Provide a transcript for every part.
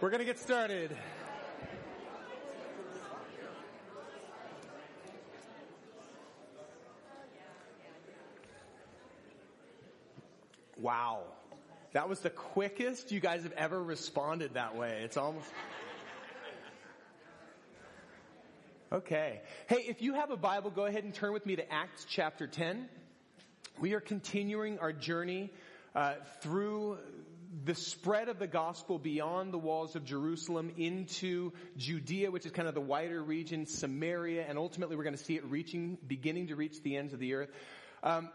We're going to get started. Wow. That was the quickest you guys have ever responded that way. It's almost. Okay. Hey, if you have a Bible, go ahead and turn with me to Acts chapter 10. We are continuing our journey uh, through the spread of the gospel beyond the walls of Jerusalem into Judea, which is kind of the wider region, Samaria, and ultimately we're going to see it reaching, beginning to reach the ends of the earth. Um,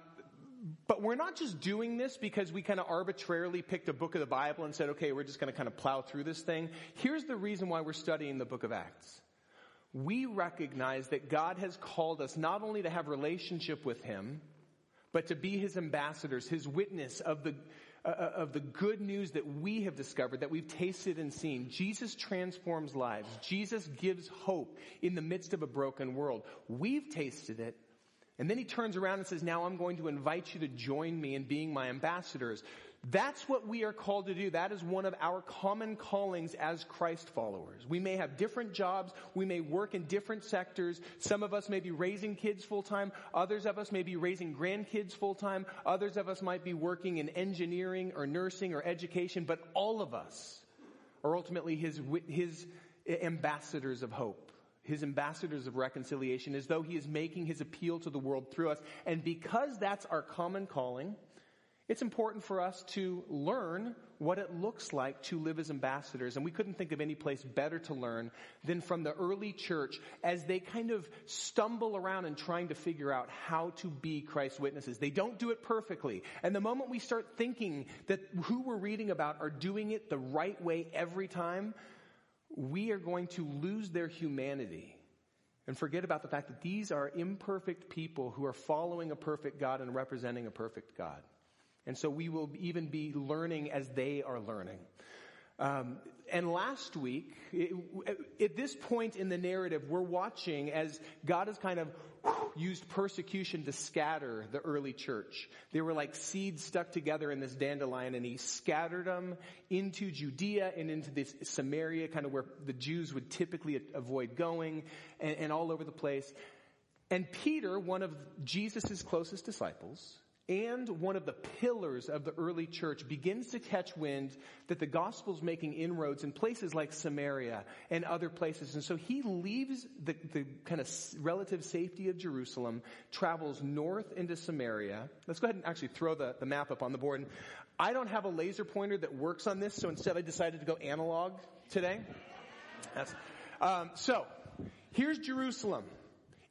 but we're not just doing this because we kind of arbitrarily picked a book of the Bible and said, okay, we're just going to kind of plow through this thing. Here's the reason why we're studying the book of Acts. We recognize that God has called us not only to have relationship with Him, but to be His ambassadors, His witness of the, uh, uh, of the good news that we have discovered, that we've tasted and seen. Jesus transforms lives. Jesus gives hope in the midst of a broken world. We've tasted it. And then he turns around and says, now I'm going to invite you to join me in being my ambassadors. That's what we are called to do. That is one of our common callings as Christ followers. We may have different jobs. We may work in different sectors. Some of us may be raising kids full time. Others of us may be raising grandkids full time. Others of us might be working in engineering or nursing or education, but all of us are ultimately his, his ambassadors of hope. His ambassadors of reconciliation as though he is making his appeal to the world through us. And because that's our common calling, it's important for us to learn what it looks like to live as ambassadors. And we couldn't think of any place better to learn than from the early church as they kind of stumble around and trying to figure out how to be Christ's witnesses. They don't do it perfectly. And the moment we start thinking that who we're reading about are doing it the right way every time, we are going to lose their humanity and forget about the fact that these are imperfect people who are following a perfect God and representing a perfect God. And so we will even be learning as they are learning. Um, and last week, it, at this point in the narrative, we're watching as God has kind of used persecution to scatter the early church. They were like seeds stuck together in this dandelion and he scattered them into Judea and into this Samaria, kind of where the Jews would typically avoid going and, and all over the place. And Peter, one of Jesus' closest disciples, and one of the pillars of the early church begins to catch wind that the gospel's making inroads in places like Samaria and other places. And so he leaves the, the kind of relative safety of Jerusalem, travels north into Samaria. Let's go ahead and actually throw the, the map up on the board. And I don't have a laser pointer that works on this, so instead I decided to go analog today. Um, so, here's Jerusalem.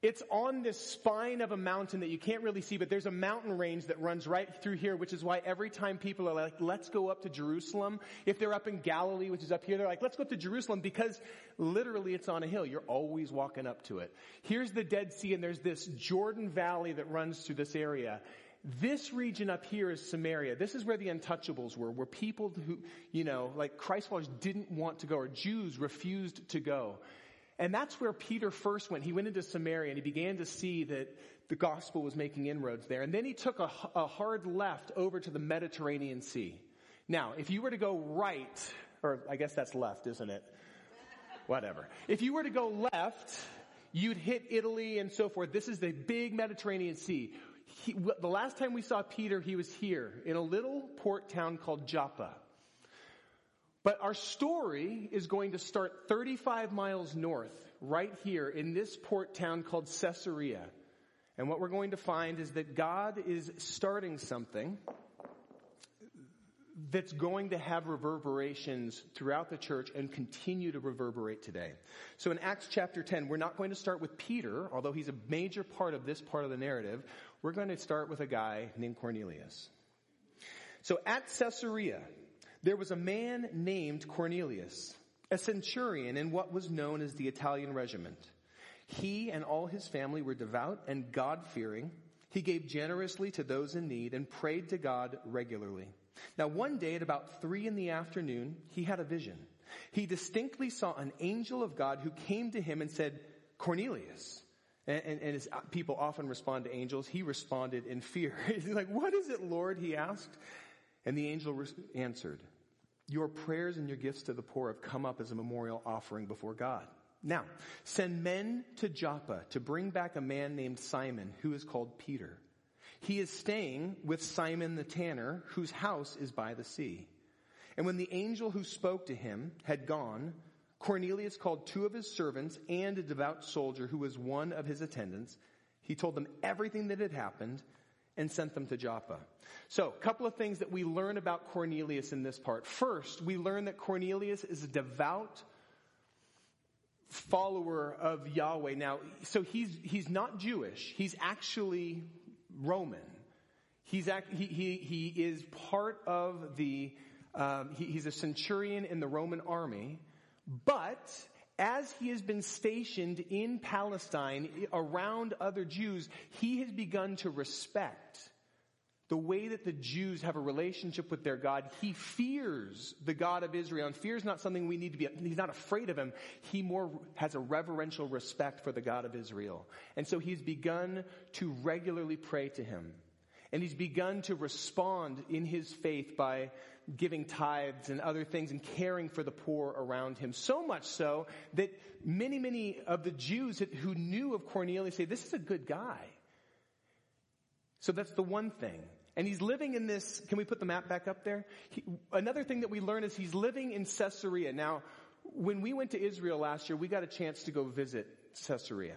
It's on this spine of a mountain that you can't really see, but there's a mountain range that runs right through here, which is why every time people are like, let's go up to Jerusalem, if they're up in Galilee, which is up here, they're like, let's go up to Jerusalem because literally it's on a hill. You're always walking up to it. Here's the Dead Sea and there's this Jordan Valley that runs through this area. This region up here is Samaria. This is where the untouchables were, where people who, you know, like Christ followers didn't want to go or Jews refused to go. And that's where Peter first went. He went into Samaria and he began to see that the gospel was making inroads there. And then he took a, a hard left over to the Mediterranean Sea. Now, if you were to go right, or I guess that's left, isn't it? Whatever. If you were to go left, you'd hit Italy and so forth. This is the big Mediterranean Sea. He, the last time we saw Peter, he was here in a little port town called Joppa. But our story is going to start 35 miles north, right here in this port town called Caesarea. And what we're going to find is that God is starting something that's going to have reverberations throughout the church and continue to reverberate today. So in Acts chapter 10, we're not going to start with Peter, although he's a major part of this part of the narrative. We're going to start with a guy named Cornelius. So at Caesarea, there was a man named Cornelius, a centurion in what was known as the Italian regiment. He and all his family were devout and God-fearing. He gave generously to those in need and prayed to God regularly. Now one day at about three in the afternoon, he had a vision. He distinctly saw an angel of God who came to him and said, Cornelius. And, and, and as people often respond to angels, he responded in fear. He's like, what is it, Lord? He asked. And the angel answered, Your prayers and your gifts to the poor have come up as a memorial offering before God. Now, send men to Joppa to bring back a man named Simon who is called Peter. He is staying with Simon the tanner whose house is by the sea. And when the angel who spoke to him had gone, Cornelius called two of his servants and a devout soldier who was one of his attendants. He told them everything that had happened and sent them to Joppa. So, a couple of things that we learn about Cornelius in this part. First, we learn that Cornelius is a devout follower of Yahweh. Now, so he's, he's not Jewish. He's actually Roman. He's act, he, he, he is part of the, um, he, he's a centurion in the Roman army, but as he has been stationed in Palestine around other Jews, he has begun to respect the way that the Jews have a relationship with their God. He fears the God of Israel and fear is not something we need to be, he's not afraid of him. He more has a reverential respect for the God of Israel. And so he's begun to regularly pray to him. And he's begun to respond in his faith by giving tithes and other things and caring for the poor around him. So much so that many, many of the Jews who knew of Cornelius say, this is a good guy. So that's the one thing. And he's living in this, can we put the map back up there? He, another thing that we learn is he's living in Caesarea. Now, when we went to Israel last year, we got a chance to go visit Caesarea.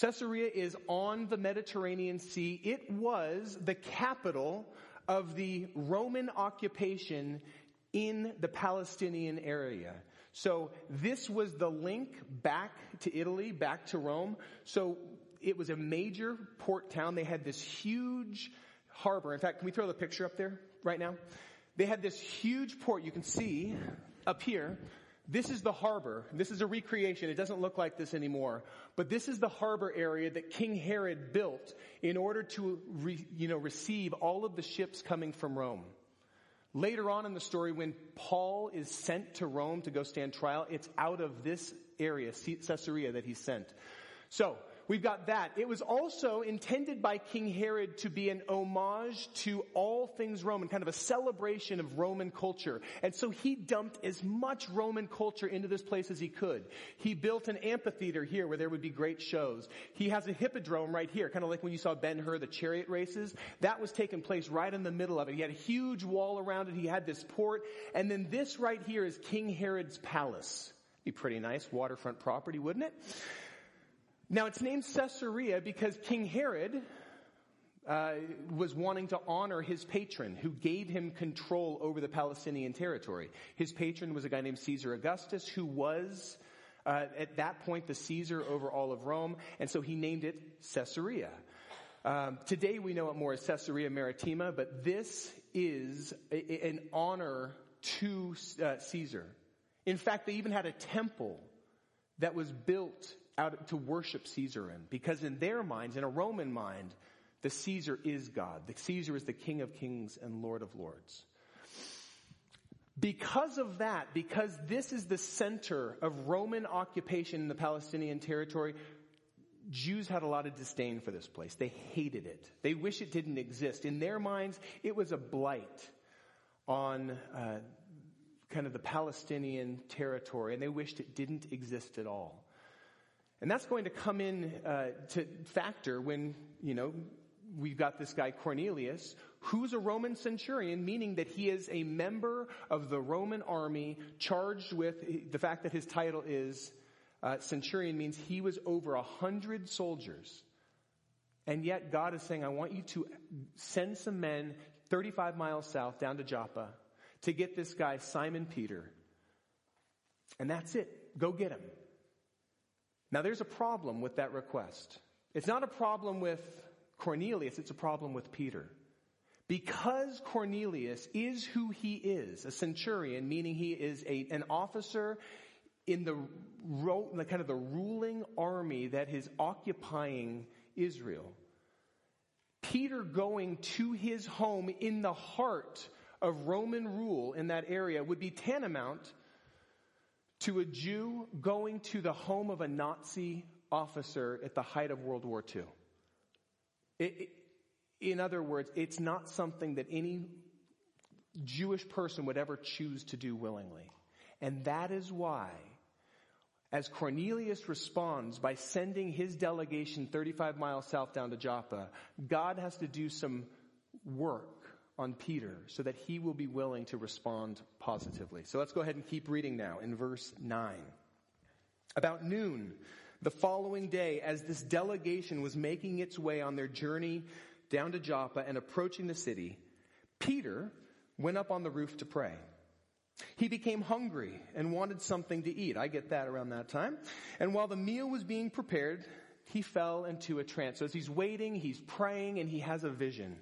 Caesarea is on the Mediterranean Sea. It was the capital of the Roman occupation in the Palestinian area. So this was the link back to Italy, back to Rome. So it was a major port town. They had this huge harbor. In fact, can we throw the picture up there right now? They had this huge port you can see up here. This is the harbor. This is a recreation. It doesn't look like this anymore. But this is the harbor area that King Herod built in order to, re, you know, receive all of the ships coming from Rome. Later on in the story, when Paul is sent to Rome to go stand trial, it's out of this area, Caesarea, that he's sent. So, We've got that. It was also intended by King Herod to be an homage to all things Roman, kind of a celebration of Roman culture. And so he dumped as much Roman culture into this place as he could. He built an amphitheater here where there would be great shows. He has a hippodrome right here, kind of like when you saw Ben Hur, the chariot races. That was taking place right in the middle of it. He had a huge wall around it. He had this port. And then this right here is King Herod's palace. Be pretty nice waterfront property, wouldn't it? Now it's named Caesarea because King Herod uh, was wanting to honor his patron who gave him control over the Palestinian territory. His patron was a guy named Caesar Augustus who was uh, at that point the Caesar over all of Rome, and so he named it Caesarea. Um, today we know it more as Caesarea Maritima, but this is a, an honor to uh, Caesar. In fact, they even had a temple that was built out to worship Caesar in. Because in their minds, in a Roman mind, the Caesar is God. The Caesar is the King of kings and Lord of lords. Because of that, because this is the center of Roman occupation in the Palestinian territory, Jews had a lot of disdain for this place. They hated it. They wish it didn't exist. In their minds, it was a blight on uh, kind of the Palestinian territory, and they wished it didn't exist at all. And that's going to come in uh, to factor when, you know, we've got this guy Cornelius, who's a Roman centurion, meaning that he is a member of the Roman army charged with the fact that his title is uh, centurion means he was over a hundred soldiers. And yet God is saying, I want you to send some men 35 miles south down to Joppa to get this guy, Simon Peter. And that's it. Go get him. Now there's a problem with that request. It's not a problem with Cornelius, it's a problem with Peter. Because Cornelius is who he is, a centurion, meaning he is a, an officer in the, the kind of the ruling army that is occupying Israel. Peter going to his home in the heart of Roman rule in that area would be tantamount to a Jew going to the home of a Nazi officer at the height of World War II. It, it, in other words, it's not something that any Jewish person would ever choose to do willingly. And that is why, as Cornelius responds by sending his delegation 35 miles south down to Joppa, God has to do some work on Peter so that he will be willing to respond positively. So let's go ahead and keep reading now in verse 9. About noon, the following day, as this delegation was making its way on their journey down to Joppa and approaching the city, Peter went up on the roof to pray. He became hungry and wanted something to eat. I get that around that time. And while the meal was being prepared, he fell into a trance. So as he's waiting, he's praying, and he has a vision.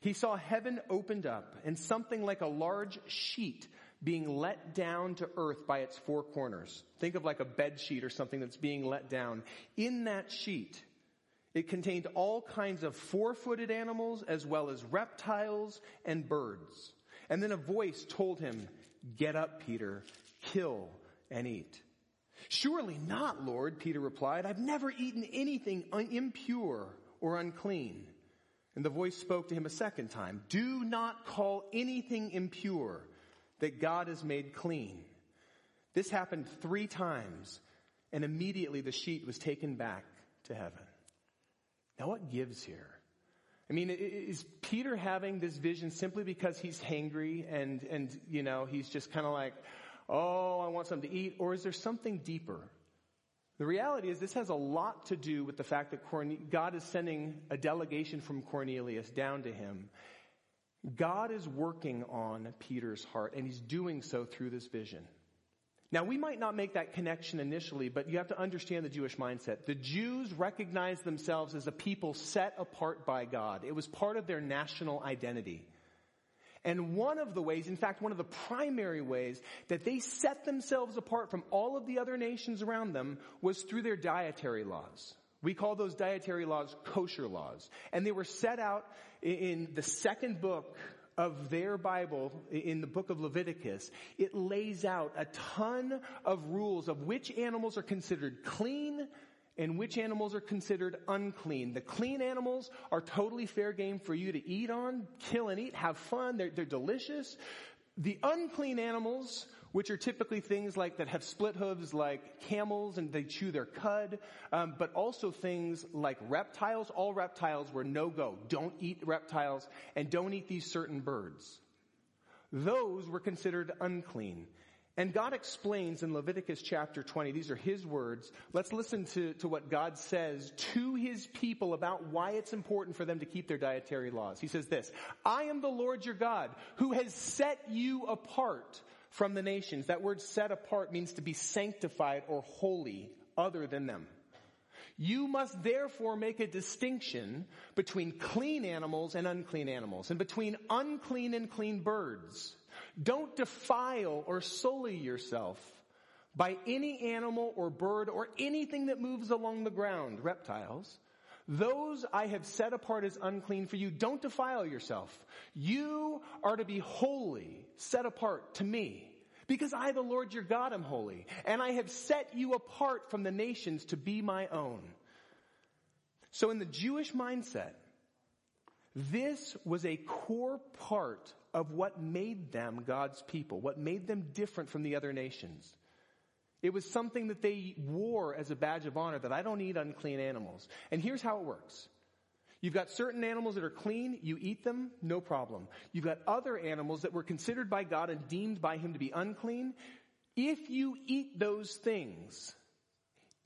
He saw heaven opened up and something like a large sheet being let down to earth by its four corners. Think of like a bed sheet or something that's being let down. In that sheet, it contained all kinds of four-footed animals as well as reptiles and birds. And then a voice told him, get up, Peter, kill and eat. Surely not, Lord, Peter replied. I've never eaten anything impure or unclean. And the voice spoke to him a second time. Do not call anything impure that God has made clean. This happened three times and immediately the sheet was taken back to heaven. Now what gives here? I mean, is Peter having this vision simply because he's hangry and, and, you know, he's just kind of like, oh, I want something to eat? Or is there something deeper? The reality is this has a lot to do with the fact that God is sending a delegation from Cornelius down to him. God is working on Peter's heart and he's doing so through this vision. Now we might not make that connection initially, but you have to understand the Jewish mindset. The Jews recognized themselves as a people set apart by God. It was part of their national identity. And one of the ways, in fact, one of the primary ways that they set themselves apart from all of the other nations around them was through their dietary laws. We call those dietary laws kosher laws. And they were set out in the second book of their Bible, in the book of Leviticus. It lays out a ton of rules of which animals are considered clean and which animals are considered unclean. The clean animals are totally fair game for you to eat on, kill and eat, have fun, they're, they're delicious. The unclean animals, which are typically things like that have split hooves like camels and they chew their cud, um, but also things like reptiles. All reptiles were no go. Don't eat reptiles and don't eat these certain birds. Those were considered unclean. And God explains in Leviticus chapter 20, these are His words. Let's listen to, to what God says to His people about why it's important for them to keep their dietary laws. He says this, I am the Lord your God who has set you apart from the nations. That word set apart means to be sanctified or holy other than them. You must therefore make a distinction between clean animals and unclean animals and between unclean and clean birds. Don't defile or sully yourself by any animal or bird or anything that moves along the ground, reptiles. Those I have set apart as unclean for you. Don't defile yourself. You are to be holy, set apart to me. Because I, the Lord your God, am holy, and I have set you apart from the nations to be my own. So in the Jewish mindset, this was a core part of what made them God's people, what made them different from the other nations. It was something that they wore as a badge of honor that I don't eat unclean animals. And here's how it works. You've got certain animals that are clean, you eat them, no problem. You've got other animals that were considered by God and deemed by Him to be unclean. If you eat those things,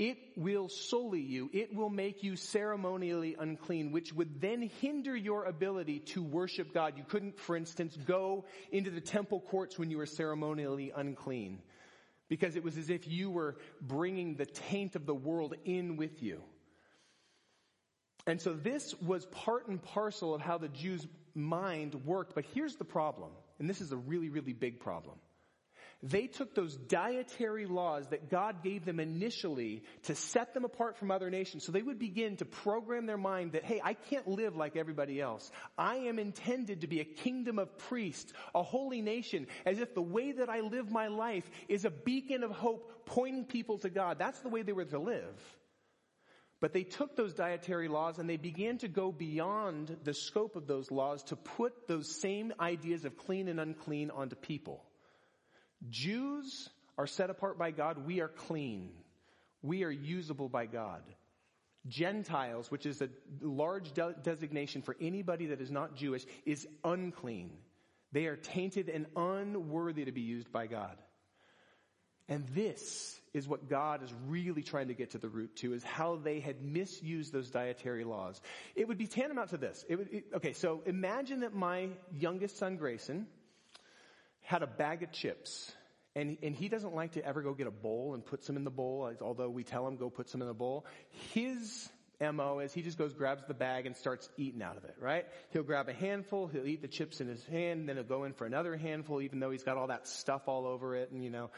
it will sully you. It will make you ceremonially unclean, which would then hinder your ability to worship God. You couldn't, for instance, go into the temple courts when you were ceremonially unclean because it was as if you were bringing the taint of the world in with you. And so this was part and parcel of how the Jews' mind worked. But here's the problem, and this is a really, really big problem. They took those dietary laws that God gave them initially to set them apart from other nations. So they would begin to program their mind that, hey, I can't live like everybody else. I am intended to be a kingdom of priests, a holy nation, as if the way that I live my life is a beacon of hope pointing people to God. That's the way they were to live. But they took those dietary laws and they began to go beyond the scope of those laws to put those same ideas of clean and unclean onto people. Jews are set apart by God. We are clean. We are usable by God. Gentiles, which is a large de- designation for anybody that is not Jewish, is unclean. They are tainted and unworthy to be used by God. And this is what God is really trying to get to the root to is how they had misused those dietary laws. It would be tantamount to this. It would, it, okay, so imagine that my youngest son Grayson had a bag of chips and, and he doesn't like to ever go get a bowl and put some in the bowl, although we tell him go put some in the bowl. His MO is he just goes, grabs the bag and starts eating out of it, right? He'll grab a handful, he'll eat the chips in his hand, then he'll go in for another handful, even though he's got all that stuff all over it, and you know.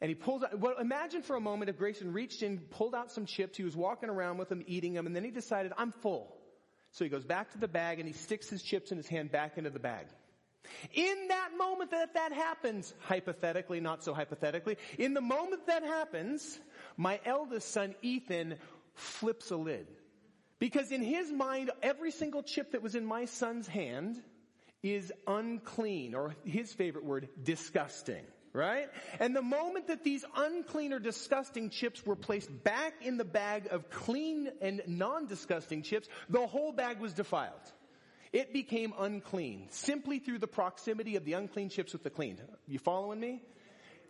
And he pulls out, well, imagine for a moment if Grayson reached in, pulled out some chips, he was walking around with them, eating them, and then he decided, I'm full. So he goes back to the bag and he sticks his chips in his hand back into the bag. In that moment that that happens, hypothetically, not so hypothetically, in the moment that happens, my eldest son, Ethan, flips a lid. Because in his mind, every single chip that was in my son's hand is unclean, or his favorite word, disgusting right? And the moment that these unclean or disgusting chips were placed back in the bag of clean and non-disgusting chips, the whole bag was defiled. It became unclean simply through the proximity of the unclean chips with the clean. You following me?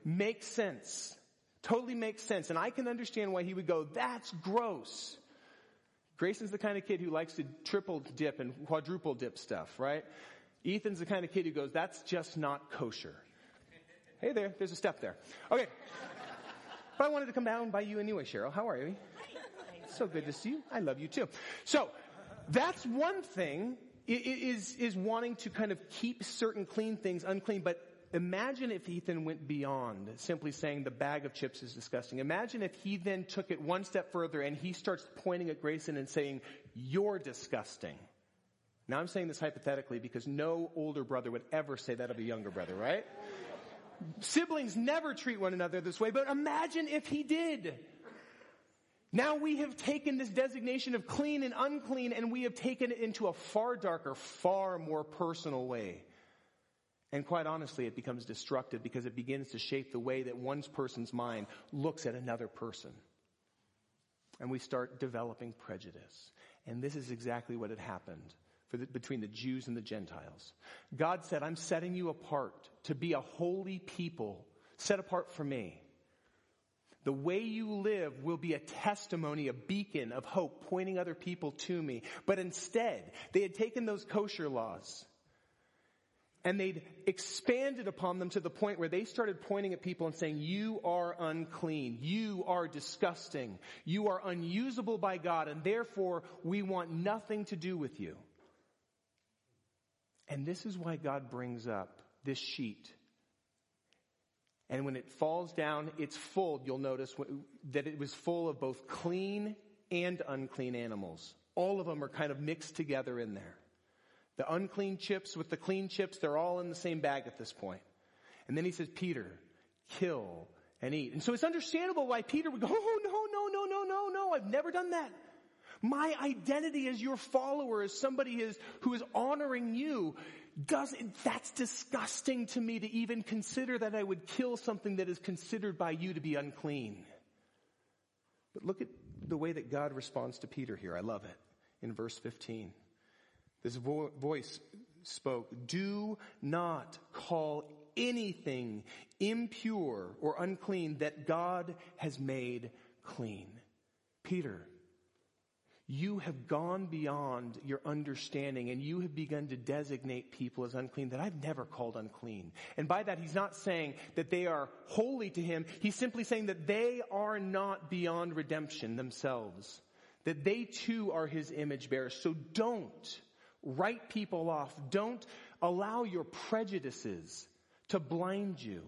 Makes sense. Totally makes sense. And I can understand why he would go, that's gross. Grayson's the kind of kid who likes to triple dip and quadruple dip stuff, right? Ethan's the kind of kid who goes, that's just not kosher. Hey there, there's a step there. Okay. but I wanted to come down by you anyway, Cheryl. How are you? So good to see you. I love you too. So, that's one thing is, is wanting to kind of keep certain clean things unclean, but imagine if Ethan went beyond simply saying the bag of chips is disgusting. Imagine if he then took it one step further and he starts pointing at Grayson and saying, you're disgusting. Now I'm saying this hypothetically because no older brother would ever say that of a younger brother, right? Siblings never treat one another this way, but imagine if he did. Now we have taken this designation of clean and unclean and we have taken it into a far darker, far more personal way. And quite honestly, it becomes destructive because it begins to shape the way that one person's mind looks at another person. And we start developing prejudice. And this is exactly what had happened the, between the Jews and the Gentiles. God said, I'm setting you apart to be a holy people set apart for me. The way you live will be a testimony, a beacon of hope pointing other people to me. But instead, they had taken those kosher laws and they'd expanded upon them to the point where they started pointing at people and saying, you are unclean. You are disgusting. You are unusable by God and therefore we want nothing to do with you. And this is why God brings up this sheet. And when it falls down, it's full, you'll notice that it was full of both clean and unclean animals. All of them are kind of mixed together in there. The unclean chips with the clean chips, they're all in the same bag at this point. And then he says, Peter, kill and eat. And so it's understandable why Peter would go, oh no, no, no, no, no, no, I've never done that. My identity as your follower, as somebody is, who is honoring you, does that's disgusting to me to even consider that I would kill something that is considered by you to be unclean. But look at the way that God responds to Peter here. I love it. In verse 15, this vo- voice spoke, do not call anything impure or unclean that God has made clean. Peter, you have gone beyond your understanding and you have begun to designate people as unclean that I've never called unclean. And by that, he's not saying that they are holy to him. He's simply saying that they are not beyond redemption themselves. That they too are his image bearers. So don't write people off. Don't allow your prejudices to blind you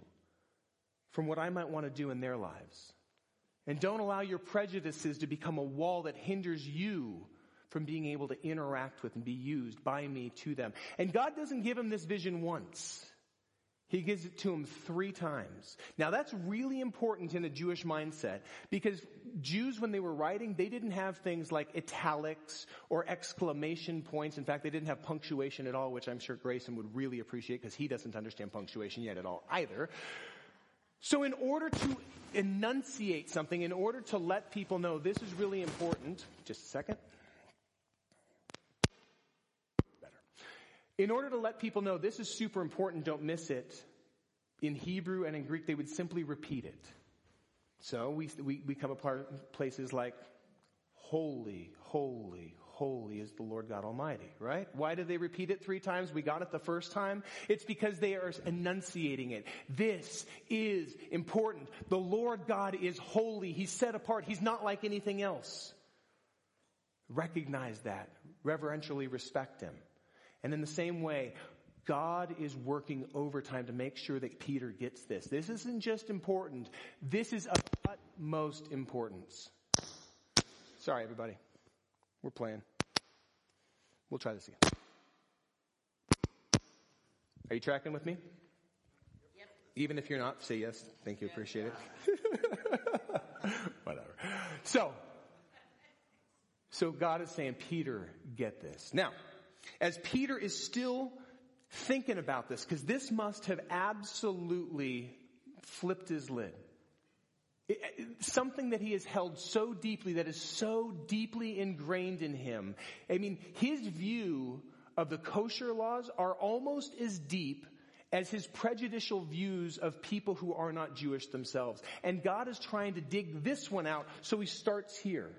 from what I might want to do in their lives. And don't allow your prejudices to become a wall that hinders you from being able to interact with and be used by me to them. And God doesn't give him this vision once. He gives it to him three times. Now that's really important in a Jewish mindset because Jews, when they were writing, they didn't have things like italics or exclamation points. In fact, they didn't have punctuation at all, which I'm sure Grayson would really appreciate because he doesn't understand punctuation yet at all either. So in order to enunciate something, in order to let people know this is really important, just a second. Better. In order to let people know this is super important, don't miss it, in Hebrew and in Greek, they would simply repeat it. So we, we, we come apart places like, holy, holy, holy is the Lord God Almighty, right? Why did they repeat it three times? We got it the first time. It's because they are enunciating it. This is important. The Lord God is holy. He's set apart. He's not like anything else. Recognize that. Reverentially respect Him. And in the same way, God is working overtime to make sure that Peter gets this. This isn't just important. This is of utmost importance. Sorry, everybody. We're playing. We'll try this again. Are you tracking with me? Yep. Even if you're not, say yes. Thank you. Appreciate it. Whatever. So, so God is saying, Peter, get this. Now, as Peter is still thinking about this, because this must have absolutely flipped his lid. Something that he has held so deeply, that is so deeply ingrained in him. I mean, his view of the kosher laws are almost as deep as his prejudicial views of people who are not Jewish themselves. And God is trying to dig this one out, so he starts here.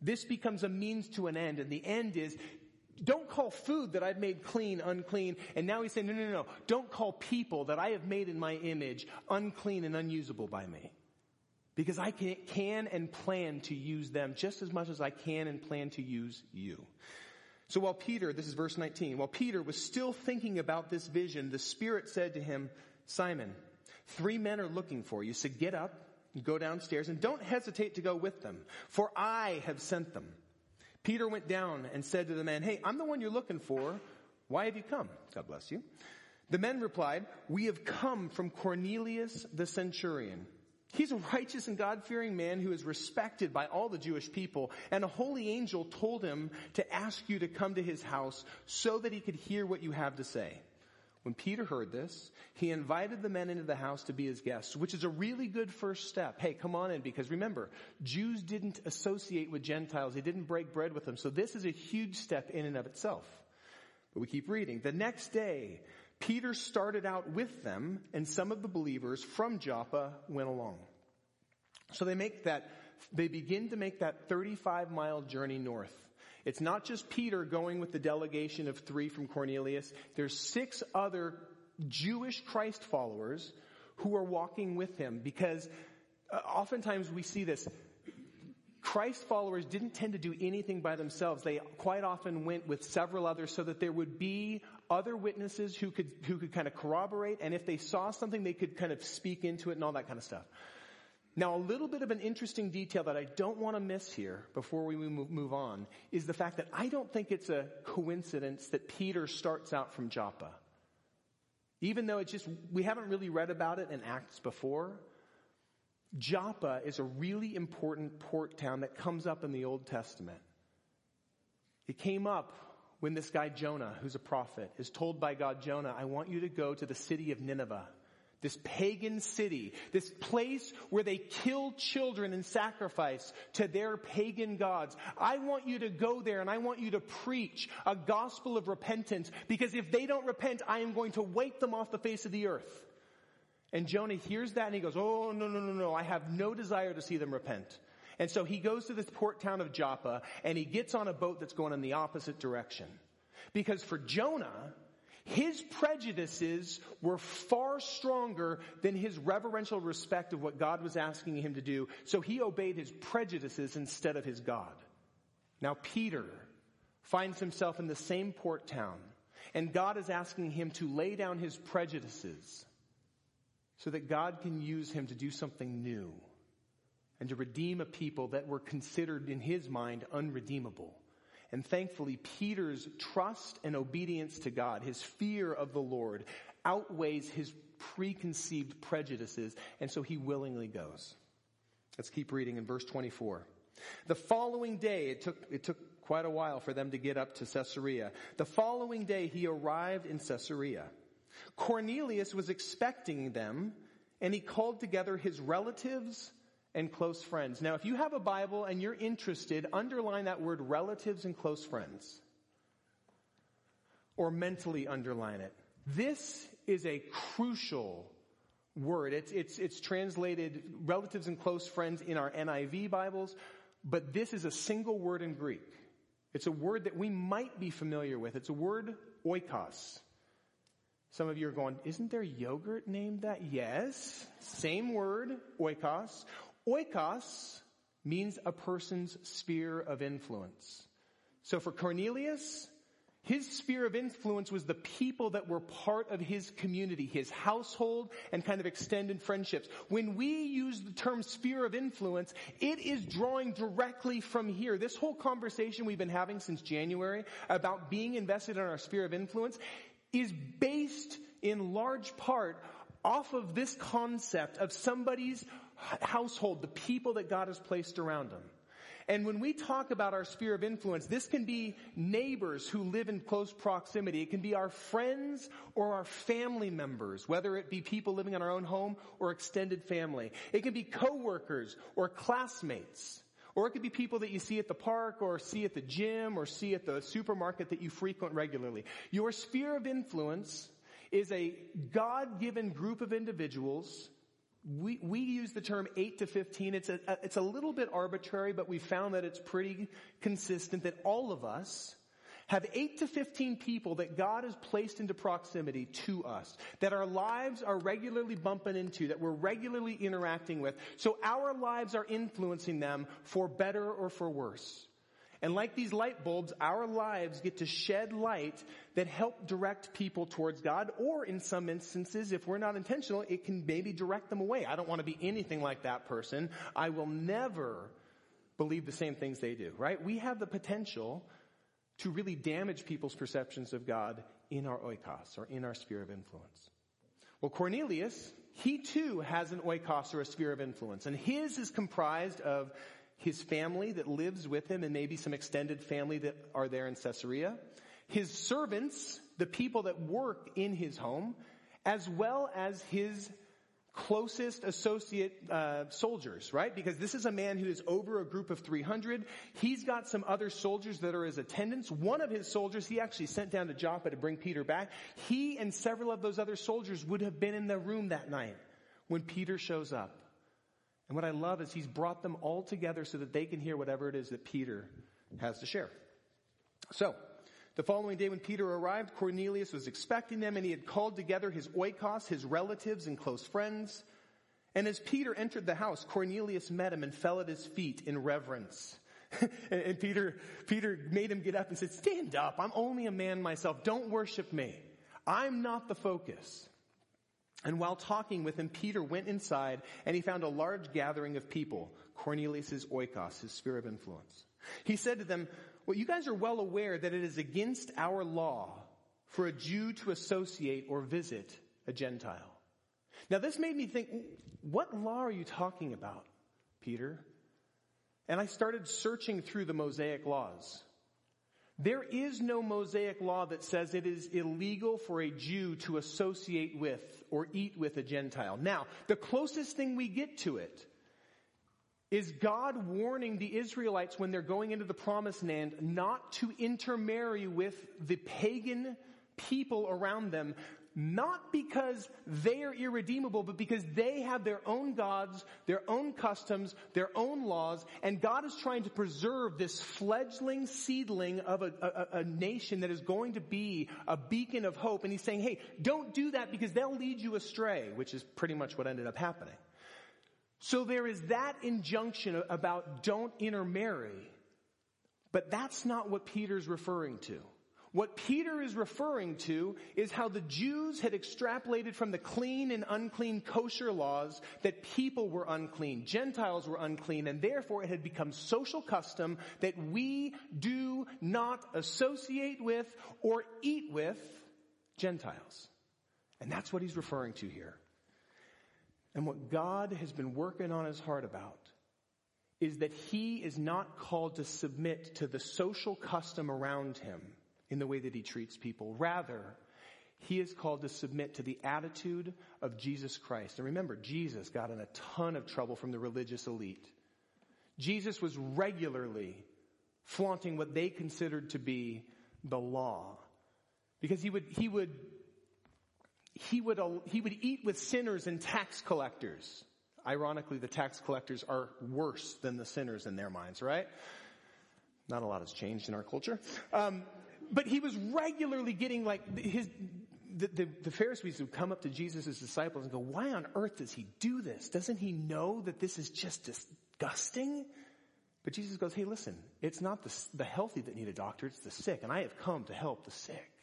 This becomes a means to an end, and the end is don't call food that I've made clean unclean. And now he's saying, no, no, no, don't call people that I have made in my image unclean and unusable by me. Because I can, can and plan to use them just as much as I can and plan to use you. So while Peter, this is verse 19, while Peter was still thinking about this vision, the Spirit said to him, Simon, three men are looking for you, so get up, go downstairs, and don't hesitate to go with them, for I have sent them. Peter went down and said to the man, Hey, I'm the one you're looking for. Why have you come? God bless you. The men replied, We have come from Cornelius the centurion. He's a righteous and God-fearing man who is respected by all the Jewish people, and a holy angel told him to ask you to come to his house so that he could hear what you have to say. When Peter heard this, he invited the men into the house to be his guests, which is a really good first step. Hey, come on in, because remember, Jews didn't associate with Gentiles. They didn't break bread with them. So this is a huge step in and of itself. But we keep reading. The next day, Peter started out with them, and some of the believers from Joppa went along. So they make that, they begin to make that 35 mile journey north. It's not just Peter going with the delegation of three from Cornelius. There's six other Jewish Christ followers who are walking with him because uh, oftentimes we see this. Christ followers didn't tend to do anything by themselves. They quite often went with several others so that there would be other witnesses who could, who could kind of corroborate and if they saw something they could kind of speak into it and all that kind of stuff. Now, a little bit of an interesting detail that I don't want to miss here before we move on is the fact that I don't think it's a coincidence that Peter starts out from Joppa. Even though it's just, we haven't really read about it in Acts before. Joppa is a really important port town that comes up in the Old Testament. It came up when this guy Jonah, who's a prophet, is told by God, Jonah, I want you to go to the city of Nineveh this pagan city, this place where they kill children and sacrifice to their pagan gods. I want you to go there and I want you to preach a gospel of repentance because if they don't repent, I am going to wipe them off the face of the earth. And Jonah hears that and he goes, Oh, no, no, no, no. I have no desire to see them repent. And so he goes to this port town of Joppa and he gets on a boat that's going in the opposite direction. Because for Jonah, his prejudices were far stronger than his reverential respect of what God was asking him to do, so he obeyed his prejudices instead of his God. Now Peter finds himself in the same port town, and God is asking him to lay down his prejudices so that God can use him to do something new and to redeem a people that were considered in his mind unredeemable. And thankfully, Peter's trust and obedience to God, his fear of the Lord, outweighs his preconceived prejudices, and so he willingly goes. Let's keep reading in verse 24. The following day, it took, it took quite a while for them to get up to Caesarea. The following day, he arrived in Caesarea. Cornelius was expecting them, and he called together his relatives and close friends. Now, if you have a Bible and you're interested, underline that word relatives and close friends. Or mentally underline it. This is a crucial word. It's, it's, it's translated relatives and close friends in our NIV Bibles, but this is a single word in Greek. It's a word that we might be familiar with. It's a word oikos. Some of you are going, isn't there yogurt named that? Yes. Same word, oikos. Oikos means a person's sphere of influence. So for Cornelius, his sphere of influence was the people that were part of his community, his household, and kind of extended friendships. When we use the term sphere of influence, it is drawing directly from here. This whole conversation we've been having since January about being invested in our sphere of influence is based in large part off of this concept of somebody's household, the people that God has placed around them. And when we talk about our sphere of influence, this can be neighbors who live in close proximity. It can be our friends or our family members, whether it be people living in our own home or extended family. It can be coworkers or classmates. Or it could be people that you see at the park or see at the gym or see at the supermarket that you frequent regularly. Your sphere of influence is a God-given group of individuals we, we use the term 8 to 15. It's a, it's a little bit arbitrary, but we found that it's pretty consistent that all of us have 8 to 15 people that God has placed into proximity to us, that our lives are regularly bumping into, that we're regularly interacting with. So our lives are influencing them for better or for worse. And like these light bulbs, our lives get to shed light that help direct people towards God, or in some instances, if we're not intentional, it can maybe direct them away. I don't want to be anything like that person. I will never believe the same things they do, right? We have the potential to really damage people's perceptions of God in our oikos, or in our sphere of influence. Well, Cornelius, he too has an oikos or a sphere of influence, and his is comprised of his family that lives with him and maybe some extended family that are there in Caesarea, his servants, the people that work in his home, as well as his closest associate uh, soldiers, right? Because this is a man who is over a group of 300. He's got some other soldiers that are his attendants. One of his soldiers, he actually sent down to Joppa to bring Peter back. He and several of those other soldiers would have been in the room that night when Peter shows up. And what I love is he's brought them all together so that they can hear whatever it is that Peter has to share. So, the following day when Peter arrived, Cornelius was expecting them and he had called together his oikos, his relatives and close friends. And as Peter entered the house, Cornelius met him and fell at his feet in reverence. and, Peter, Peter made him get up and said, stand up. I'm only a man myself. Don't worship me. I'm not the focus. And while talking with him, Peter went inside and he found a large gathering of people, Cornelius' oikos, his sphere of influence. He said to them, well, you guys are well aware that it is against our law for a Jew to associate or visit a Gentile. Now this made me think, what law are you talking about, Peter? And I started searching through the Mosaic laws. There is no Mosaic law that says it is illegal for a Jew to associate with or eat with a Gentile. Now, the closest thing we get to it is God warning the Israelites when they're going into the promised land not to intermarry with the pagan people around them not because they are irredeemable, but because they have their own gods, their own customs, their own laws, and God is trying to preserve this fledgling seedling of a, a, a, nation that is going to be a beacon of hope. And he's saying, hey, don't do that because they'll lead you astray, which is pretty much what ended up happening. So there is that injunction about don't intermarry, but that's not what Peter's referring to. What Peter is referring to is how the Jews had extrapolated from the clean and unclean kosher laws that people were unclean, Gentiles were unclean, and therefore it had become social custom that we do not associate with or eat with Gentiles. And that's what he's referring to here. And what God has been working on his heart about is that he is not called to submit to the social custom around him in the way that he treats people. Rather, he is called to submit to the attitude of Jesus Christ. And remember, Jesus got in a ton of trouble from the religious elite. Jesus was regularly flaunting what they considered to be the law. Because he would, he would, he would, he would eat with sinners and tax collectors. Ironically, the tax collectors are worse than the sinners in their minds, right? Not a lot has changed in our culture. Um, but he was regularly getting like his, the, the, the, Pharisees would come up to Jesus' disciples and go, why on earth does he do this? Doesn't he know that this is just disgusting? But Jesus goes, hey, listen, it's not the, the healthy that need a doctor, it's the sick, and I have come to help the sick.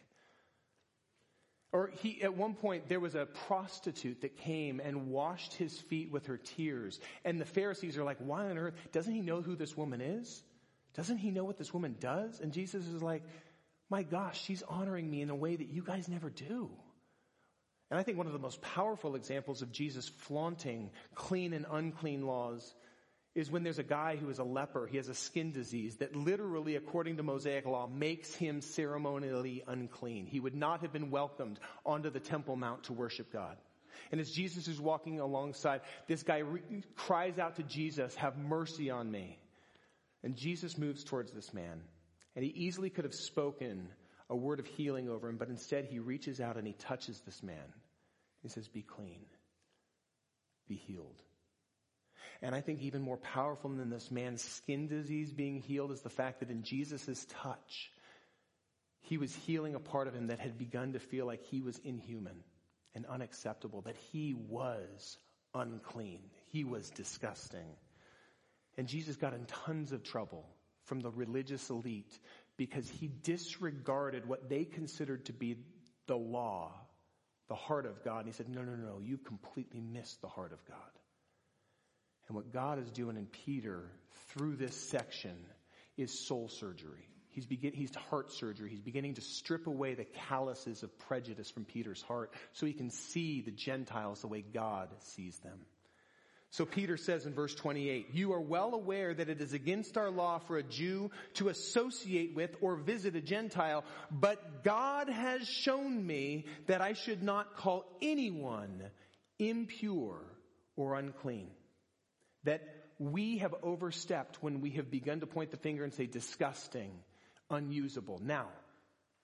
Or he, at one point, there was a prostitute that came and washed his feet with her tears. And the Pharisees are like, why on earth? Doesn't he know who this woman is? Doesn't he know what this woman does? And Jesus is like, my gosh, she's honoring me in a way that you guys never do. And I think one of the most powerful examples of Jesus flaunting clean and unclean laws is when there's a guy who is a leper, he has a skin disease that literally, according to Mosaic law, makes him ceremonially unclean. He would not have been welcomed onto the Temple Mount to worship God. And as Jesus is walking alongside, this guy re- cries out to Jesus, have mercy on me. And Jesus moves towards this man. And he easily could have spoken a word of healing over him, but instead he reaches out and he touches this man. He says, be clean. Be healed. And I think even more powerful than this man's skin disease being healed is the fact that in Jesus' touch, he was healing a part of him that had begun to feel like he was inhuman and unacceptable, that he was unclean. He was disgusting. And Jesus got in tons of trouble from the religious elite because he disregarded what they considered to be the law, the heart of God. And he said, no, no, no, you completely missed the heart of God. And what God is doing in Peter through this section is soul surgery. He's, begin, he's heart surgery. He's beginning to strip away the calluses of prejudice from Peter's heart so he can see the Gentiles the way God sees them. So Peter says in verse 28, you are well aware that it is against our law for a Jew to associate with or visit a Gentile, but God has shown me that I should not call anyone impure or unclean that we have overstepped when we have begun to point the finger and say disgusting, unusable. Now,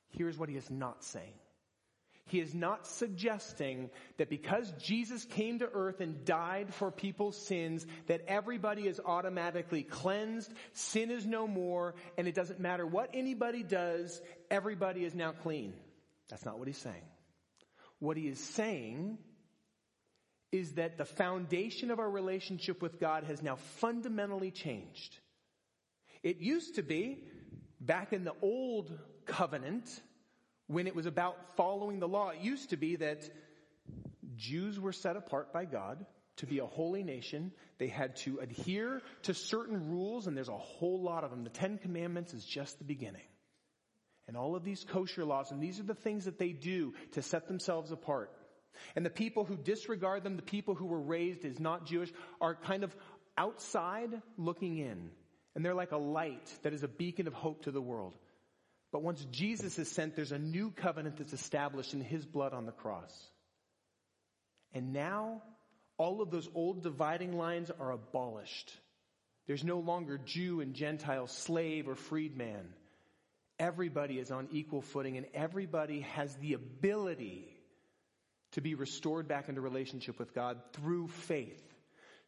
here's what he is not saying. He is not suggesting that because Jesus came to earth and died for people's sins, that everybody is automatically cleansed, sin is no more, and it doesn't matter what anybody does, everybody is now clean. That's not what he's saying. What he is saying is that the foundation of our relationship with God has now fundamentally changed. It used to be, back in the old covenant, when it was about following the law, it used to be that Jews were set apart by God to be a holy nation. They had to adhere to certain rules, and there's a whole lot of them. The Ten Commandments is just the beginning. And all of these kosher laws, and these are the things that they do to set themselves apart. And the people who disregard them, the people who were raised as not Jewish, are kind of outside looking in. And they're like a light that is a beacon of hope to the world. But once Jesus is sent, there's a new covenant that's established in his blood on the cross. And now, all of those old dividing lines are abolished. There's no longer Jew and Gentile, slave or freedman. Everybody is on equal footing and everybody has the ability to be restored back into relationship with God through faith.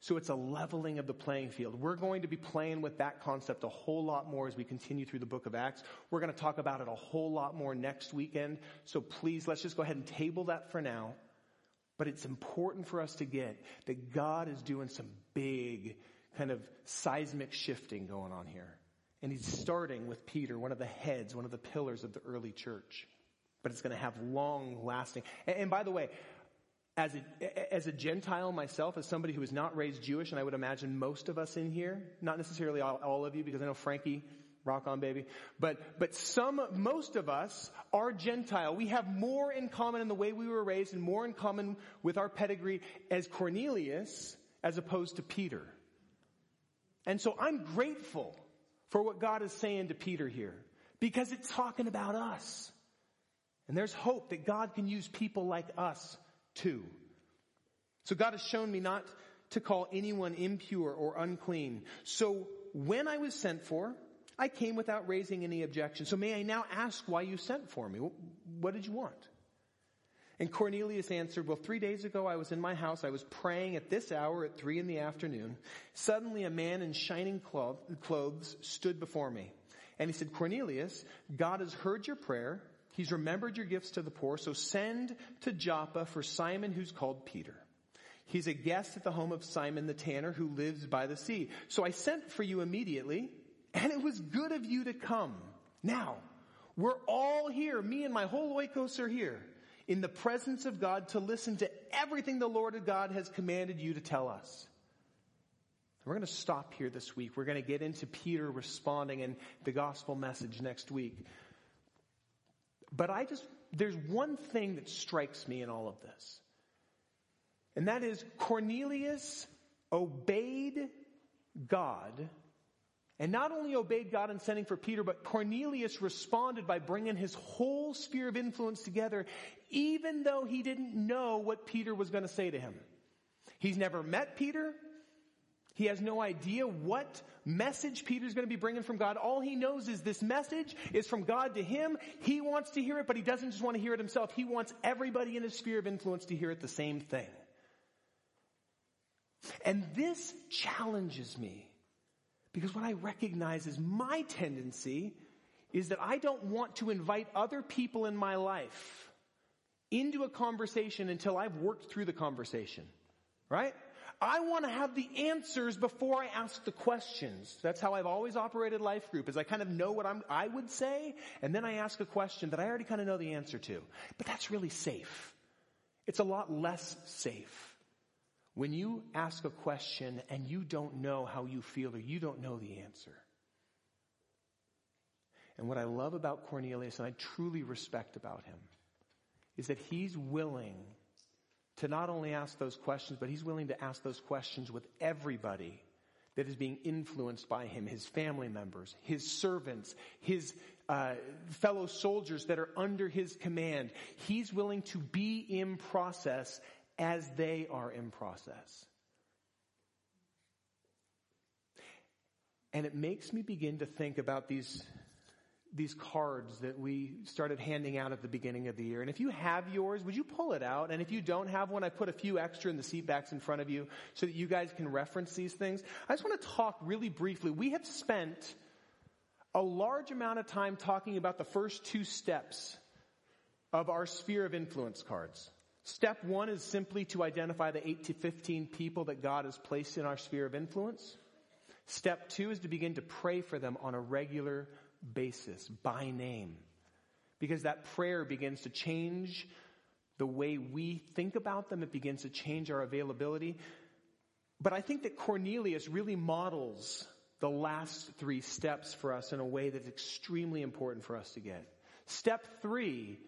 So it's a leveling of the playing field. We're going to be playing with that concept a whole lot more as we continue through the book of Acts. We're going to talk about it a whole lot more next weekend. So please, let's just go ahead and table that for now. But it's important for us to get that God is doing some big kind of seismic shifting going on here. And he's starting with Peter, one of the heads, one of the pillars of the early church but it's going to have long lasting. And, and by the way, as a, as a Gentile myself, as somebody who was not raised Jewish, and I would imagine most of us in here, not necessarily all, all of you, because I know Frankie rock on baby. But, but some, most of us are Gentile. We have more in common in the way we were raised and more in common with our pedigree as Cornelius as opposed to Peter. And so I'm grateful for what God is saying to Peter here because it's talking about us. And there's hope that God can use people like us too. So God has shown me not to call anyone impure or unclean. So when I was sent for, I came without raising any objection. So may I now ask why you sent for me? What did you want? And Cornelius answered, well, three days ago I was in my house. I was praying at this hour at three in the afternoon. Suddenly a man in shining clothes stood before me. And he said, Cornelius, God has heard your prayer. He's remembered your gifts to the poor. So send to Joppa for Simon who's called Peter. He's a guest at the home of Simon the tanner who lives by the sea. So I sent for you immediately and it was good of you to come. Now, we're all here. Me and my whole oikos are here in the presence of God to listen to everything the Lord of God has commanded you to tell us. We're going to stop here this week. We're going to get into Peter responding and the gospel message next week. But I just, there's one thing that strikes me in all of this. And that is Cornelius obeyed God and not only obeyed God in sending for Peter, but Cornelius responded by bringing his whole sphere of influence together, even though he didn't know what Peter was going to say to him. He's never met Peter. He has no idea what message Peter's going to be bringing from God. All he knows is this message is from God to him. He wants to hear it, but he doesn't just want to hear it himself. He wants everybody in his sphere of influence to hear it the same thing. And this challenges me because what I recognize is my tendency is that I don't want to invite other people in my life into a conversation until I've worked through the conversation. Right? I want to have the answers before I ask the questions. That's how I've always operated life group is I kind of know what I'm, I would say and then I ask a question that I already kind of know the answer to. But that's really safe. It's a lot less safe when you ask a question and you don't know how you feel or you don't know the answer. And what I love about Cornelius and I truly respect about him is that he's willing to not only ask those questions, but he's willing to ask those questions with everybody that is being influenced by him, his family members, his servants, his uh, fellow soldiers that are under his command. He's willing to be in process as they are in process. And it makes me begin to think about these, these cards that we started handing out at the beginning of the year. And if you have yours, would you pull it out? And if you don't have one, I put a few extra in the seat backs in front of you so that you guys can reference these things. I just want to talk really briefly. We have spent a large amount of time talking about the first two steps of our sphere of influence cards. Step one is simply to identify the 8 to 15 people that God has placed in our sphere of influence. Step two is to begin to pray for them on a regular basis, by name. Because that prayer begins to change the way we think about them. It begins to change our availability. But I think that Cornelius really models the last three steps for us in a way that's extremely important for us to get. Step three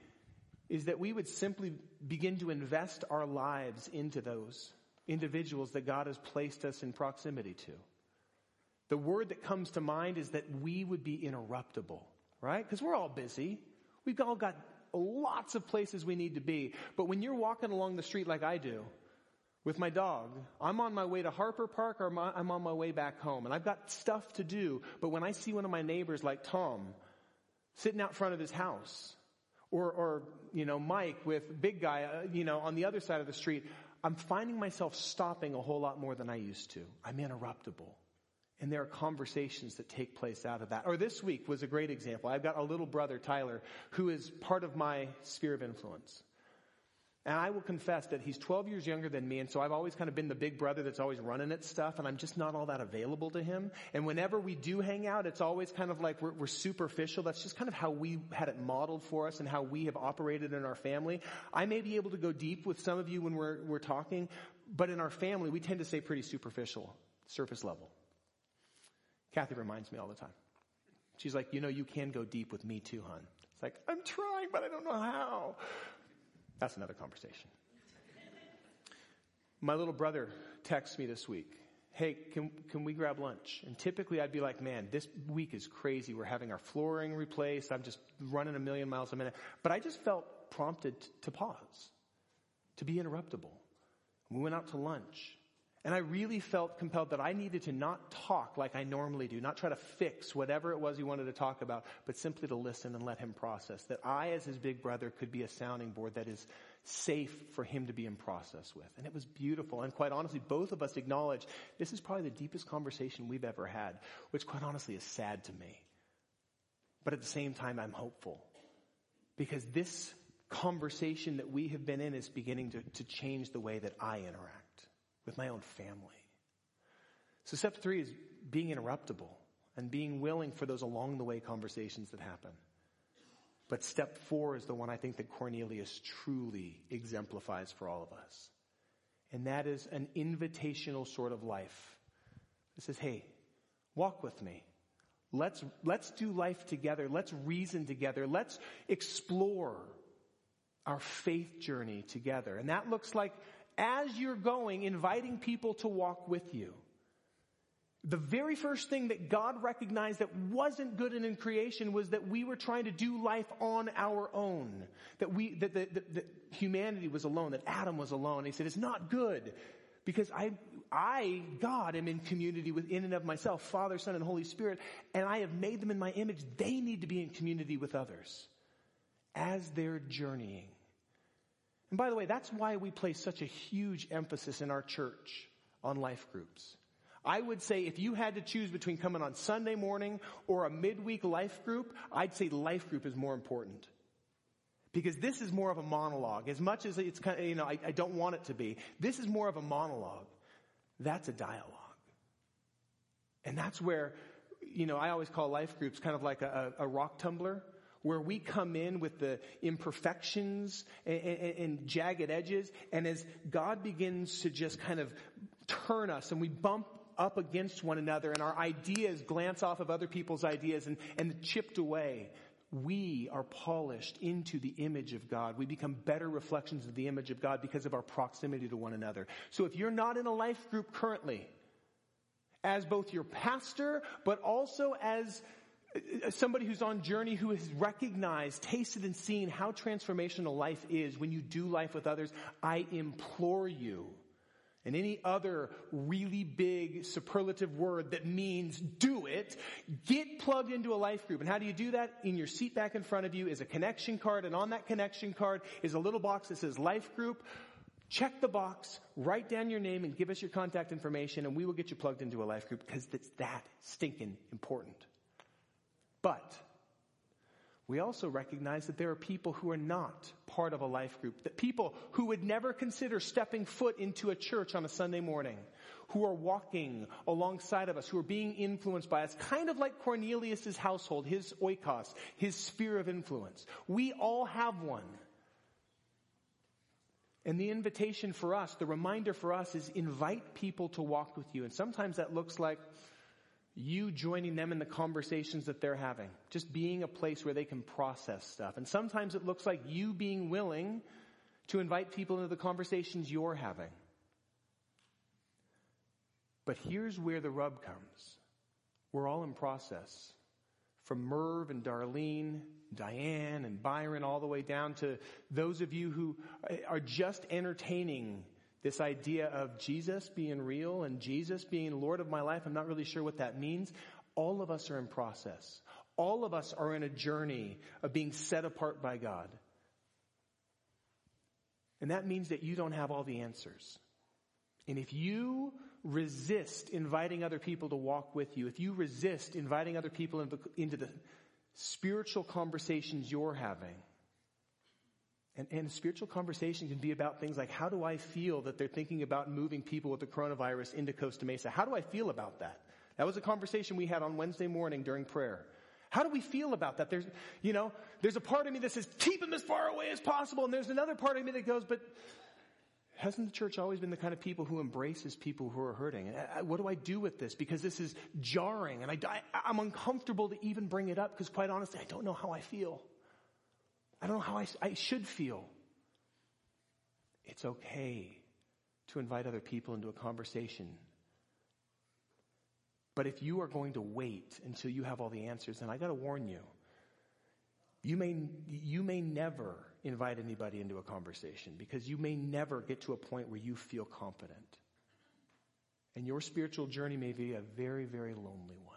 is that we would simply begin to invest our lives into those individuals that God has placed us in proximity to. The word that comes to mind is that we would be interruptible, right? Because we're all busy. We've all got lots of places we need to be. But when you're walking along the street like I do, with my dog. I'm on my way to Harper Park or I'm on my way back home and I've got stuff to do. But when I see one of my neighbors like Tom sitting out front of his house or, or, you know, Mike with big guy, uh, you know, on the other side of the street, I'm finding myself stopping a whole lot more than I used to. I'm interruptible. And there are conversations that take place out of that. Or this week was a great example. I've got a little brother, Tyler, who is part of my sphere of influence. And I will confess that he's 12 years younger than me, and so I've always kind of been the big brother that's always running at stuff, and I'm just not all that available to him. And whenever we do hang out, it's always kind of like we're, we're, superficial. That's just kind of how we had it modeled for us and how we have operated in our family. I may be able to go deep with some of you when we're, we're talking, but in our family, we tend to stay pretty superficial, surface level. Kathy reminds me all the time. She's like, you know, you can go deep with me too, hon. It's like, I'm trying, but I don't know how. That's another conversation. My little brother texts me this week. Hey, can, can we grab lunch? And typically I'd be like, man, this week is crazy. We're having our flooring replaced. I'm just running a million miles a minute. But I just felt prompted to pause, to be interruptible. We went out to lunch. And I really felt compelled that I needed to not talk like I normally do, not try to fix whatever it was he wanted to talk about, but simply to listen and let him process. That I, as his big brother, could be a sounding board that is safe for him to be in process with. And it was beautiful. And quite honestly, both of us acknowledge this is probably the deepest conversation we've ever had, which quite honestly is sad to me. But at the same time, I'm hopeful. Because this conversation that we have been in is beginning to, to change the way that I interact with my own family. So step three is being interruptible and being willing for those along the way conversations that happen. But step four is the one I think that Cornelius truly exemplifies for all of us. And that is an invitational sort of life. It says, hey, walk with me. Let's, let's do life together. Let's reason together. Let's explore our faith journey together. And that looks like as you're going, inviting people to walk with you. The very first thing that God recognized that wasn't good in creation was that we were trying to do life on our own. That we, that, that, that, that humanity was alone, that Adam was alone. He said, it's not good because I, I, God, am in community within and of myself, Father, Son, and Holy Spirit, and I have made them in my image. They need to be in community with others as they're journeying. And by the way, that's why we place such a huge emphasis in our church on life groups. I would say if you had to choose between coming on Sunday morning or a midweek life group, I'd say life group is more important. Because this is more of a monologue. As much as it's kind of, you know, I, I don't want it to be. This is more of a monologue. That's a dialogue. And that's where, you know, I always call life groups kind of like a, a rock tumbler where we come in with the imperfections and, and, and, jagged edges, and as God begins to just kind of turn us and we bump up against one another and our ideas glance off of other people's ideas and, and chipped away, we are polished into the image of God. We become better reflections of the image of God because of our proximity to one another. So if you're not in a life group currently, as both your pastor, but also as Uh, somebody who's on journey who has recognized, tasted and seen how transformational life is when you do life with others, I implore you, and any other really big superlative word that means do it, get plugged into a life group. And how do you do that? In your seat back in front of you is a connection card, and on that connection card is a little box that says life group. Check the box, write down your name, and give us your contact information, and we will get you plugged into a life group because it's that stinking important. But we also recognize that there are people who are not part of a life group, that people who would never consider stepping foot into a church on a Sunday morning, who are walking alongside of us, who are being influenced by us, kind of like Cornelius' household, his oikos, his sphere of influence. We all have one. And the invitation for us, the reminder for us is invite people to walk with you. And sometimes that looks like you joining them in the conversations that they're having, just being a place where they can process stuff. And sometimes it looks like you being willing to invite people into the conversations you're having. But here's where the rub comes. We're all in process. From Merv and Darlene, Diane and Byron, all the way down to those of you who are just entertaining this idea of Jesus being real and Jesus being Lord of my life, I'm not really sure what that means. All of us are in process. All of us are in a journey of being set apart by God. And that means that you don't have all the answers. And if you resist inviting other people to walk with you, if you resist inviting other people into the spiritual conversations you're having, and, and spiritual conversation can be about things like how do I feel that they're thinking about moving people with the coronavirus into Costa Mesa? How do I feel about that? That was a conversation we had on Wednesday morning during prayer. How do we feel about that? There's, you know, there's a part of me that says, keep them as far away as possible. And there's another part of me that goes, but Hasn't the church always been the kind of people who embraces people who are hurting? What do I do with this? Because this is jarring and I, I, I'm uncomfortable to even bring it up because quite honestly, I don't know how I feel. I don't know how I, I should feel. It's okay to invite other people into a conversation. But if you are going to wait until you have all the answers, then I gotta warn you. You may, you may never invite anybody into a conversation because you may never get to a point where you feel confident. And your spiritual journey may be a very, very lonely one.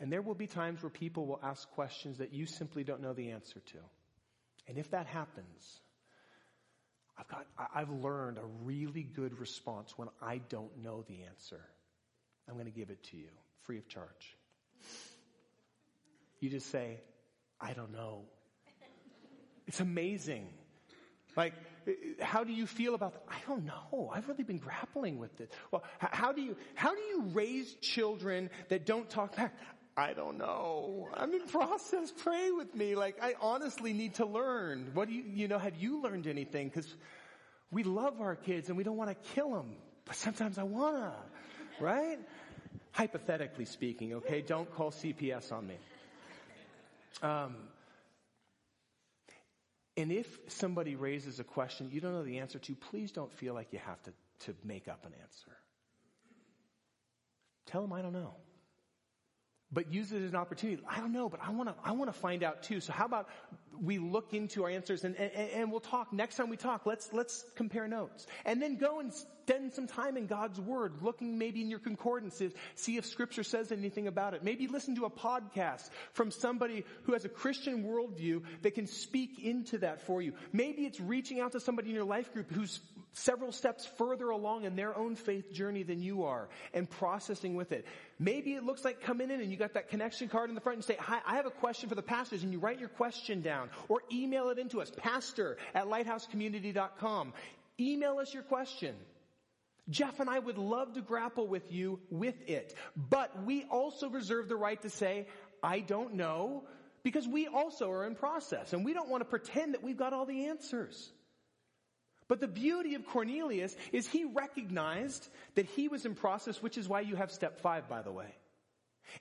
And there will be times where people will ask questions that you simply don't know the answer to. And if that happens, I've got, I've learned a really good response when I don't know the answer. I'm going to give it to you free of charge. You just say, I don't know. It's amazing. Like, how do you feel about that? I don't know. I've really been grappling with this. Well, how do you, how do you raise children that don't talk back? I don't know. I'm in process. Pray with me. Like, I honestly need to learn. What do you, you know, have you learned anything? Cause we love our kids and we don't want to kill them, but sometimes I wanna, right? Hypothetically speaking, okay? Don't call CPS on me. Um, and if somebody raises a question you don't know the answer to, please don't feel like you have to, to make up an answer. Tell them I don't know but use it as an opportunity. I don't know, but I want to, I want to find out too. So how about we look into our answers and, and, and, we'll talk next time we talk. Let's, let's compare notes and then go and spend some time in God's word, looking maybe in your concordances, see if scripture says anything about it. Maybe listen to a podcast from somebody who has a Christian worldview that can speak into that for you. Maybe it's reaching out to somebody in your life group who's several steps further along in their own faith journey than you are and processing with it. Maybe it looks like coming in and you got that connection card in the front and say, hi, I have a question for the pastors and you write your question down or email it into us, pastor at lighthousecommunity.com. Email us your question. Jeff and I would love to grapple with you with it, but we also reserve the right to say, I don't know, because we also are in process and we don't want to pretend that we've got all the answers. But the beauty of Cornelius is he recognized that he was in process, which is why you have step five, by the way.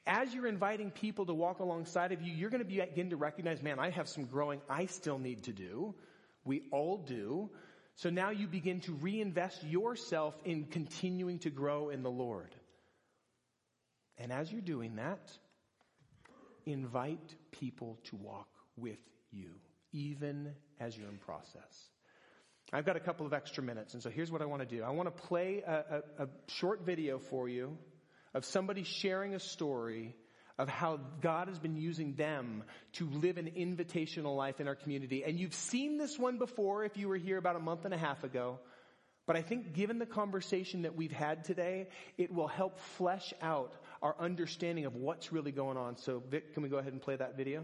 As you're inviting people to walk alongside of you, you're going to begin to recognize, man, I have some growing I still need to do. We all do. So now you begin to reinvest yourself in continuing to grow in the Lord. And as you're doing that, invite people to walk with you, even as you're in process. I've got a couple of extra minutes, and so here's what I want to do. I want to play a, a, a short video for you of somebody sharing a story of how God has been using them to live an invitational life in our community. And you've seen this one before if you were here about a month and a half ago. But I think given the conversation that we've had today, it will help flesh out our understanding of what's really going on. So Vic, can we go ahead and play that video?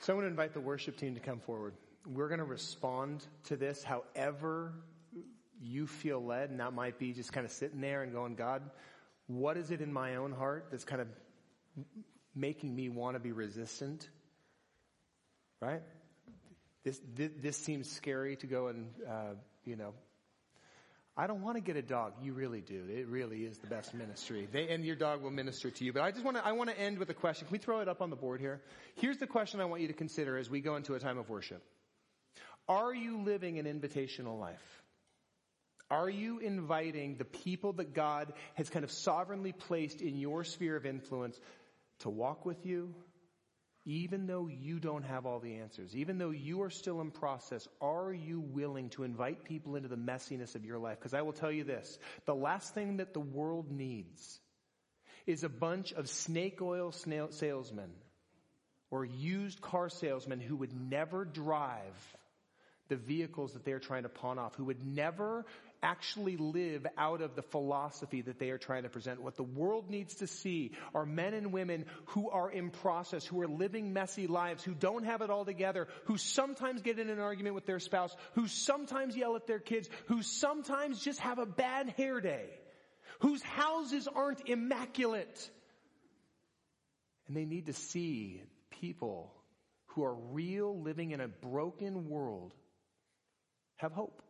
So I'm going to invite the worship team to come forward. We're going to respond to this however you feel led, and that might be just kind of sitting there and going, God, what is it in my own heart that's kind of making me want to be resistant? Right? This, this, this seems scary to go and, uh, you know, I don't want to get a dog. You really do. It really is the best ministry. They, and your dog will minister to you. But I just want to, I want to end with a question. Can we throw it up on the board here? Here's the question I want you to consider as we go into a time of worship. Are you living an invitational life? Are you inviting the people that God has kind of sovereignly placed in your sphere of influence to walk with you, even though you don't have all the answers, even though you are still in process, are you willing to invite people into the messiness of your life? Because I will tell you this, the last thing that the world needs is a bunch of snake oil salesmen or used car salesmen who would never drive the vehicles that they're trying to pawn off, who would never actually live out of the philosophy that they are trying to present. What the world needs to see are men and women who are in process, who are living messy lives, who don't have it all together, who sometimes get in an argument with their spouse, who sometimes yell at their kids, who sometimes just have a bad hair day, whose houses aren't immaculate. And they need to see people who are real living in a broken world have hope.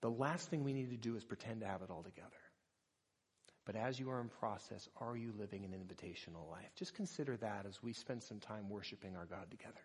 The last thing we need to do is pretend to have it all together. But as you are in process, are you living an invitational life? Just consider that as we spend some time worshiping our God together.